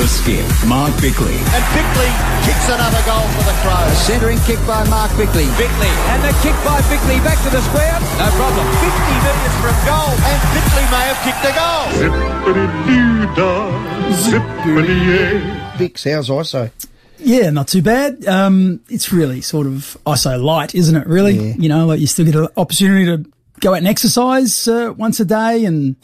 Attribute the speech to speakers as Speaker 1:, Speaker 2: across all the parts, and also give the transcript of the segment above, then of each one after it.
Speaker 1: The skip, Mark Bickley.
Speaker 2: And Bickley kicks another goal for the Crows.
Speaker 3: Centering kick by Mark Bickley.
Speaker 2: Bickley. And the kick by Bickley back to the square. No problem. 50 metres from goal. And Bickley may have kicked a goal.
Speaker 4: Zippity-doo-dah, zippity
Speaker 5: Vix, how's ISO?
Speaker 6: Yeah, not too bad. Um, it's really sort of ISO light, isn't it? Really,
Speaker 5: Yeah.
Speaker 6: you know, like you still get an opportunity to go out and exercise uh, once a day, and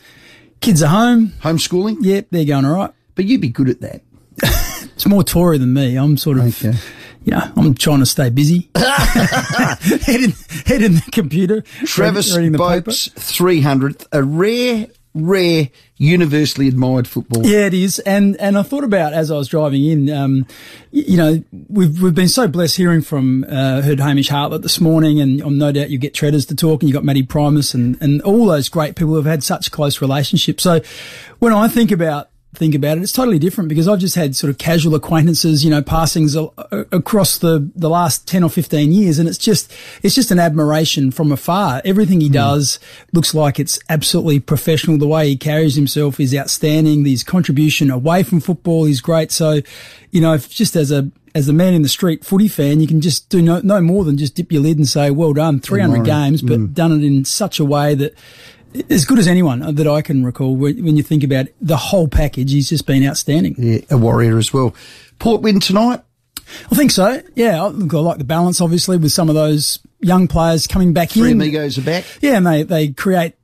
Speaker 6: kids are home.
Speaker 5: Homeschooling?
Speaker 6: Yep, they're going all right.
Speaker 5: But you'd be good at that.
Speaker 6: It's more Tory than me. I'm sort of,
Speaker 5: Okay.
Speaker 6: you know, I'm trying to stay busy. head in, head in the computer.
Speaker 5: Travis
Speaker 6: the.
Speaker 5: Boak's 300th, a rare, rare, universally admired footballer.
Speaker 6: Yeah, it is. And and I thought about as I was driving in, um, you know, we've we've been so blessed hearing from uh, heard Hamish Hartlett this morning, and um, no doubt you get Treaders to talk, and you got Matty Primus, and and all those great people who have had such close relationships. So when I think about think about it, it's totally different because I've just had sort of casual acquaintances, you know, passings a- a- across the, the last 10 or 15 years. And it's just, it's just an admiration from afar. Everything he hmm. does looks like it's absolutely professional. The way he carries himself is outstanding. His contribution away from football is great. So, you know, if just as a, as a man in the street footy fan, you can just do no, no more than just dip your lid and say, well done, 300
Speaker 5: Admire
Speaker 6: games, but hmm. done it in such a way that as good as anyone that I can recall. When when you think about the whole package, he's just been outstanding.
Speaker 5: Yeah, a warrior as well. Port win tonight.
Speaker 6: I think so. Yeah, I, look, I like the balance, obviously, with some of those young players coming back
Speaker 5: Three
Speaker 6: in.
Speaker 5: amigos are back.
Speaker 6: Yeah, and they, they create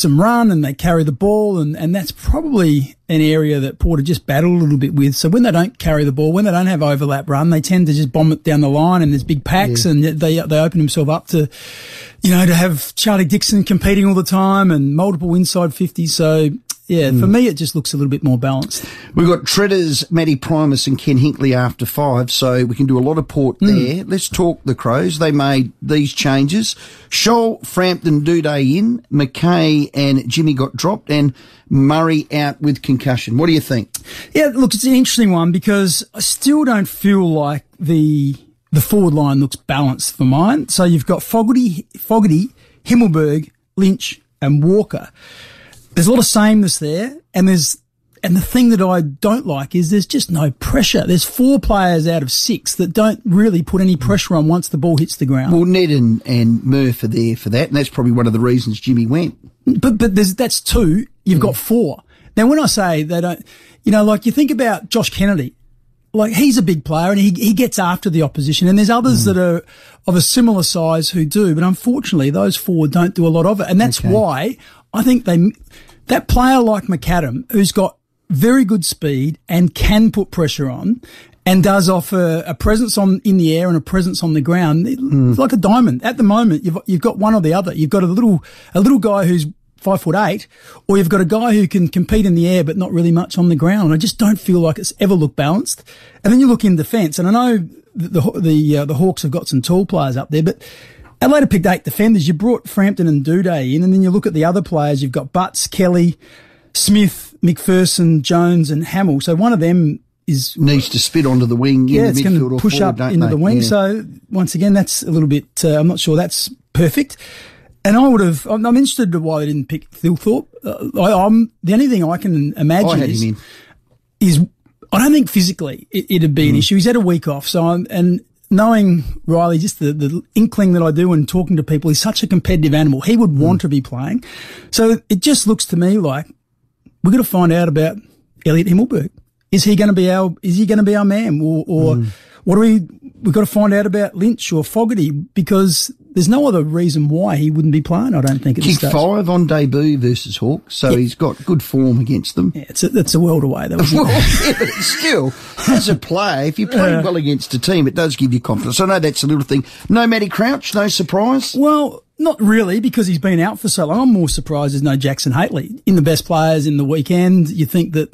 Speaker 6: some run and they carry the ball and, and that's probably an area that Porter just battled a little bit with. So when they don't carry the ball, when they don't have overlap run, they tend to just bomb it down the line and there's big packs and they, they open themselves up to, you know, to have Charlie Dixon competing all the time and multiple inside 50. So yeah, for hmm. me, it just looks a little bit more balanced.
Speaker 5: We've got Treaders, Matty Primus and Ken Hinkley after five, so we can do a lot of port hmm. there. Let's talk the Crows. They made these changes. Sholl, Frampton, Doedee in, Mackay and Jimmy got dropped and Murray out with concussion. What do you think?
Speaker 6: Yeah, look, it's an interesting one because I still don't feel like the the forward line looks balanced for mine. So you've got Fogarty, Fogarty, Himmelberg, Lynch, and Walker. There's a lot of sameness there, and there's and the thing that I don't like is there's just no pressure. There's four players out of six that don't really put any pressure on once the ball hits the ground.
Speaker 5: Well, Ned and, and Murph are there for that, and that's probably one of the reasons Jimmy went.
Speaker 6: But but there's that's two. You've got mm. four. Now when I say they don't, you know, like you think about Josh Kennedy, like he's a big player and he he gets after the opposition, and there's others mm. that are of a similar size who do, but unfortunately those four don't do a lot of it, and that's why I think they that player like McAdam who's got very good speed and can put pressure on. And does offer a presence on in the air and a presence on the ground. It's like a diamond. At the moment, you've you've got one or the other. You've got a little a little guy who's five foot eight, or you've got a guy who can compete in the air but not really much on the ground. And I just don't feel like it's ever looked balanced. And then you look in defence, and I know the the the, uh, the Hawks have got some tall players up there, but Have picked eight defenders. You brought Frampton and Doedee in, and then you look at the other players. You've got Butts, Kelly, Smith, McPherson, Jones, and Hamill. So one of them is
Speaker 5: Needs to spit onto the wing
Speaker 6: yeah,
Speaker 5: in
Speaker 6: it's going to
Speaker 5: or
Speaker 6: push
Speaker 5: forward,
Speaker 6: up into
Speaker 5: they?
Speaker 6: the wing.
Speaker 5: Yeah.
Speaker 6: So once again, that's a little bit. Uh, I'm not sure that's perfect. And I would have. I'm, I'm interested in why they didn't pick Thilthorpe. Uh, I, I'm the only thing I can imagine
Speaker 5: I
Speaker 6: is, is I don't think physically it, it'd be an
Speaker 5: Mm.
Speaker 6: issue. He's had a week off, so I'm and. Knowing Riley, just the, the inkling that I do and talking to people, he's such a competitive animal. He would
Speaker 5: Mm.
Speaker 6: want to be playing. So it just looks to me like we're going to find out about Elliot Himmelberg. Is he going to be our? Is he going to be our man? Or, or
Speaker 5: Mm.
Speaker 6: What do we? We've got to find out about Lynch or Fogarty because there's no other reason why he wouldn't be playing. I don't think at stage.
Speaker 5: five on debut versus Hawks, so he's got good form against them.
Speaker 6: Yeah, it's a, it's a world away. Was
Speaker 5: Well, yeah, but still, as a player, if you play well against a team, it does give you confidence. I know that's a little thing. No Matty Crouch, no surprise.
Speaker 6: Well, not really, because he's been out for so long. I'm more surprised there's no Jackson Hately in the best players in the weekend. You think that,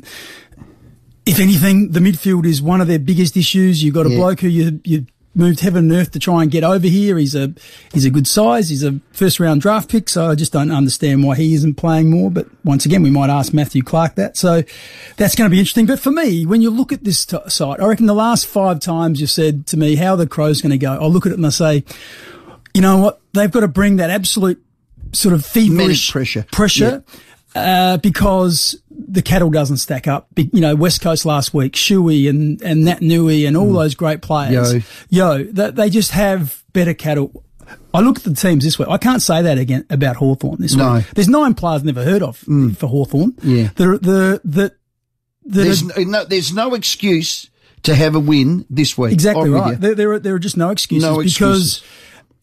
Speaker 6: if anything, the midfield is one of their biggest issues. You've got a
Speaker 5: Yeah.
Speaker 6: bloke who you you moved heaven and earth to try and get over here. He's a he's a good size. He's a first round draft pick, so I just don't understand why he isn't playing more. But once again, we might ask Matthew Clark that. So that's going to be interesting. But for me, when you look at this t- site, I reckon the last five times you've said to me how are the Crows going to go, I look at it and I say, you know what? They've got to bring that absolute sort of feverish
Speaker 5: pressure.
Speaker 6: pressure. Uh, because the cattle doesn't stack up. You know, West Coast last week, Shuey and, and Naitanui and all those great players.
Speaker 5: Yo.
Speaker 6: Yo, they, they just have better cattle. I look at the teams this week. I can't say that again about Hawthorn this
Speaker 5: No.
Speaker 6: week. There's nine players never heard of for Hawthorn.
Speaker 5: Yeah.
Speaker 6: The, the, the, the,
Speaker 5: There's no, no, there's no excuse to have a win this week.
Speaker 6: Exactly right. There, there, are, there are just no excuses
Speaker 5: No
Speaker 6: because
Speaker 5: excuses.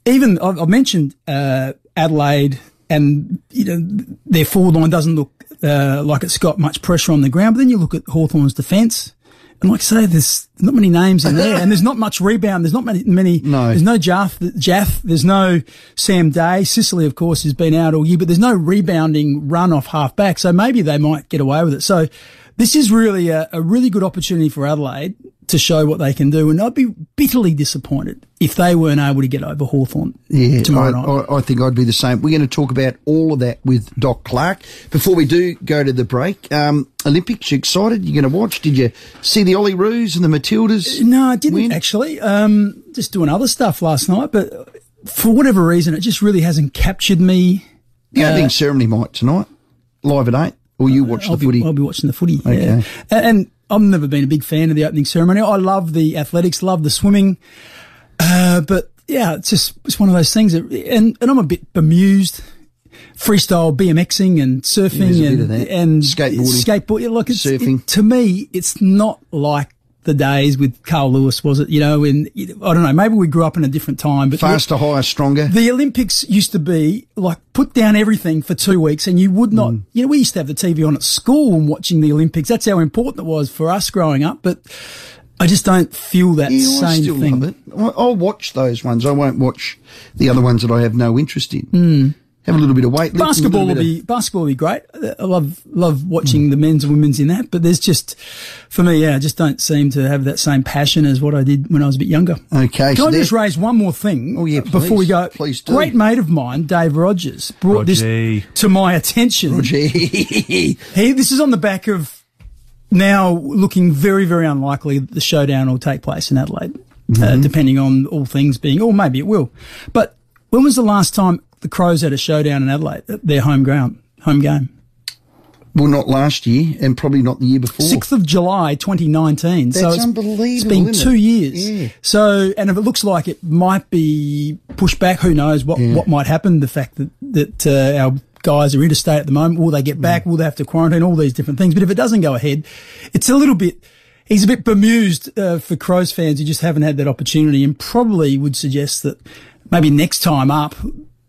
Speaker 6: even I've, I've mentioned uh, Adelaide and you know their forward line doesn't look uh, like it's got much pressure on the ground. But then you look at Hawthorn's defence. And like I say, there's not many names in there, and there's not much rebound. There's not many. many
Speaker 5: No.
Speaker 6: There's no Jiath. Jiath. There's no Sam Day. Sicily, of course, has been out all year, but there's no rebounding run off half back. So maybe they might get away with it. So this is really a, a really good opportunity for Adelaide to show what they can do, and I'd be bitterly disappointed if they weren't able to get over Hawthorn
Speaker 5: Yeah,
Speaker 6: tomorrow
Speaker 5: I,
Speaker 6: night.
Speaker 5: I, I think I'd be the same. We're going to talk about all of that with Doc Clark. Before we do go to the break, um, Olympics, you excited? You're going to watch? Did you see the Olyroos and the Matildas?
Speaker 6: No, I didn't
Speaker 5: win?
Speaker 6: actually. Um, just doing other stuff last night, but for whatever reason, it just really hasn't captured me.
Speaker 5: The opening ceremony might tonight, live at eight. Or you watch
Speaker 6: I'll
Speaker 5: the
Speaker 6: be,
Speaker 5: footy?
Speaker 6: I'll be watching the footy.
Speaker 5: Okay.
Speaker 6: Yeah. And, and I've never been a big fan of the opening ceremony. I love the athletics, love the swimming, uh, but yeah, it's just it's one of those things. That, and and I'm a bit bemused. Freestyle BMXing and surfing
Speaker 5: bit
Speaker 6: and and
Speaker 5: Skateboarding.
Speaker 6: skateboard. yeah,
Speaker 5: Surfing.
Speaker 6: it- to me, it's not like the days with Carl Lewis, was it? You know, and I don't know. Maybe we grew up in a different time, but
Speaker 5: Faster, higher, stronger.
Speaker 6: the Olympics used to be like put down everything for two weeks and you would not,
Speaker 5: Mm.
Speaker 6: you know, we used to have the TV on at school and watching the Olympics. That's how important it was for us growing up. But I just don't feel that
Speaker 5: yeah, I
Speaker 6: same
Speaker 5: still
Speaker 6: thing.
Speaker 5: love it. I- I'll watch those ones. I won't watch the other ones that I have no interest in.
Speaker 6: Hmm.
Speaker 5: Have a little bit of weight.
Speaker 6: Basketball will be basketball will be great. I love love
Speaker 5: Mm.
Speaker 6: watching the men's and women's in that, but there's just for me, yeah, I just don't seem to have that same passion as what I did when I was a bit younger.
Speaker 5: Okay,
Speaker 6: Can
Speaker 5: so
Speaker 6: I just raise one more thing?
Speaker 5: Oh, yeah,
Speaker 6: before we go.
Speaker 5: Please do.
Speaker 6: Great mate of mine, Dave Rogers, brought
Speaker 1: Rogie.
Speaker 6: this to my attention.
Speaker 5: Gee.
Speaker 6: He, this is on the back of now looking very, very unlikely that the showdown will take place in Adelaide,
Speaker 5: Mm-hmm.
Speaker 6: uh, depending on all things being, or maybe it will. But when was the last time the Crows had a showdown in Adelaide, their home ground, home game?
Speaker 5: well, not last year, and probably not the year before.
Speaker 6: 6th of July 2019. so it's,
Speaker 5: unbelievable,
Speaker 6: It's been two years.
Speaker 5: Yeah.
Speaker 6: So, and if it looks like it might be pushed back, who knows what, what might happen? The fact that, that uh, our guys are interstate at the moment, will they get back? Will they have to quarantine? All these different things. But if it doesn't go ahead, it's a little bit, he's a bit bemused uh, for Crows fans who just haven't had that opportunity and probably would suggest that maybe next time up,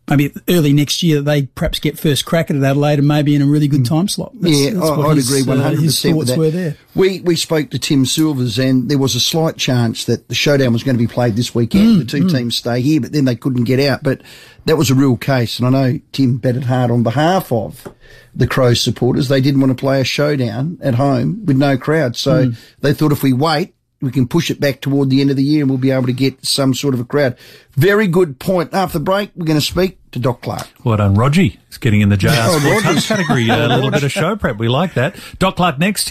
Speaker 6: maybe early next year, they perhaps get first crack at Adelaide and maybe in a really good time slot. That's-
Speaker 5: yeah,
Speaker 6: that's
Speaker 5: I,
Speaker 6: his,
Speaker 5: agree
Speaker 6: uh,
Speaker 5: one hundred
Speaker 6: his
Speaker 5: percent with
Speaker 6: thoughts
Speaker 5: that.
Speaker 6: were there.
Speaker 5: We we spoke to Tim Silvers, and there was a slight chance that the showdown was going to be played this weekend.
Speaker 6: Mm,
Speaker 5: the two teams stay here, but then they couldn't get out. But that was a real case, and I know Tim betted hard on behalf of the Crows supporters. They didn't want to play a showdown at home with no crowd, so
Speaker 6: Mm.
Speaker 5: they thought if we wait. We can push it back toward the end of the year and we'll be able to get some sort of a crowd. Very good point. After the break, we're going to speak to Doc Clark.
Speaker 1: Well done, Rogie. It's getting in the JR
Speaker 5: Oh,
Speaker 1: Sports category. A little bit of show prep. We like that. Doc Clark next.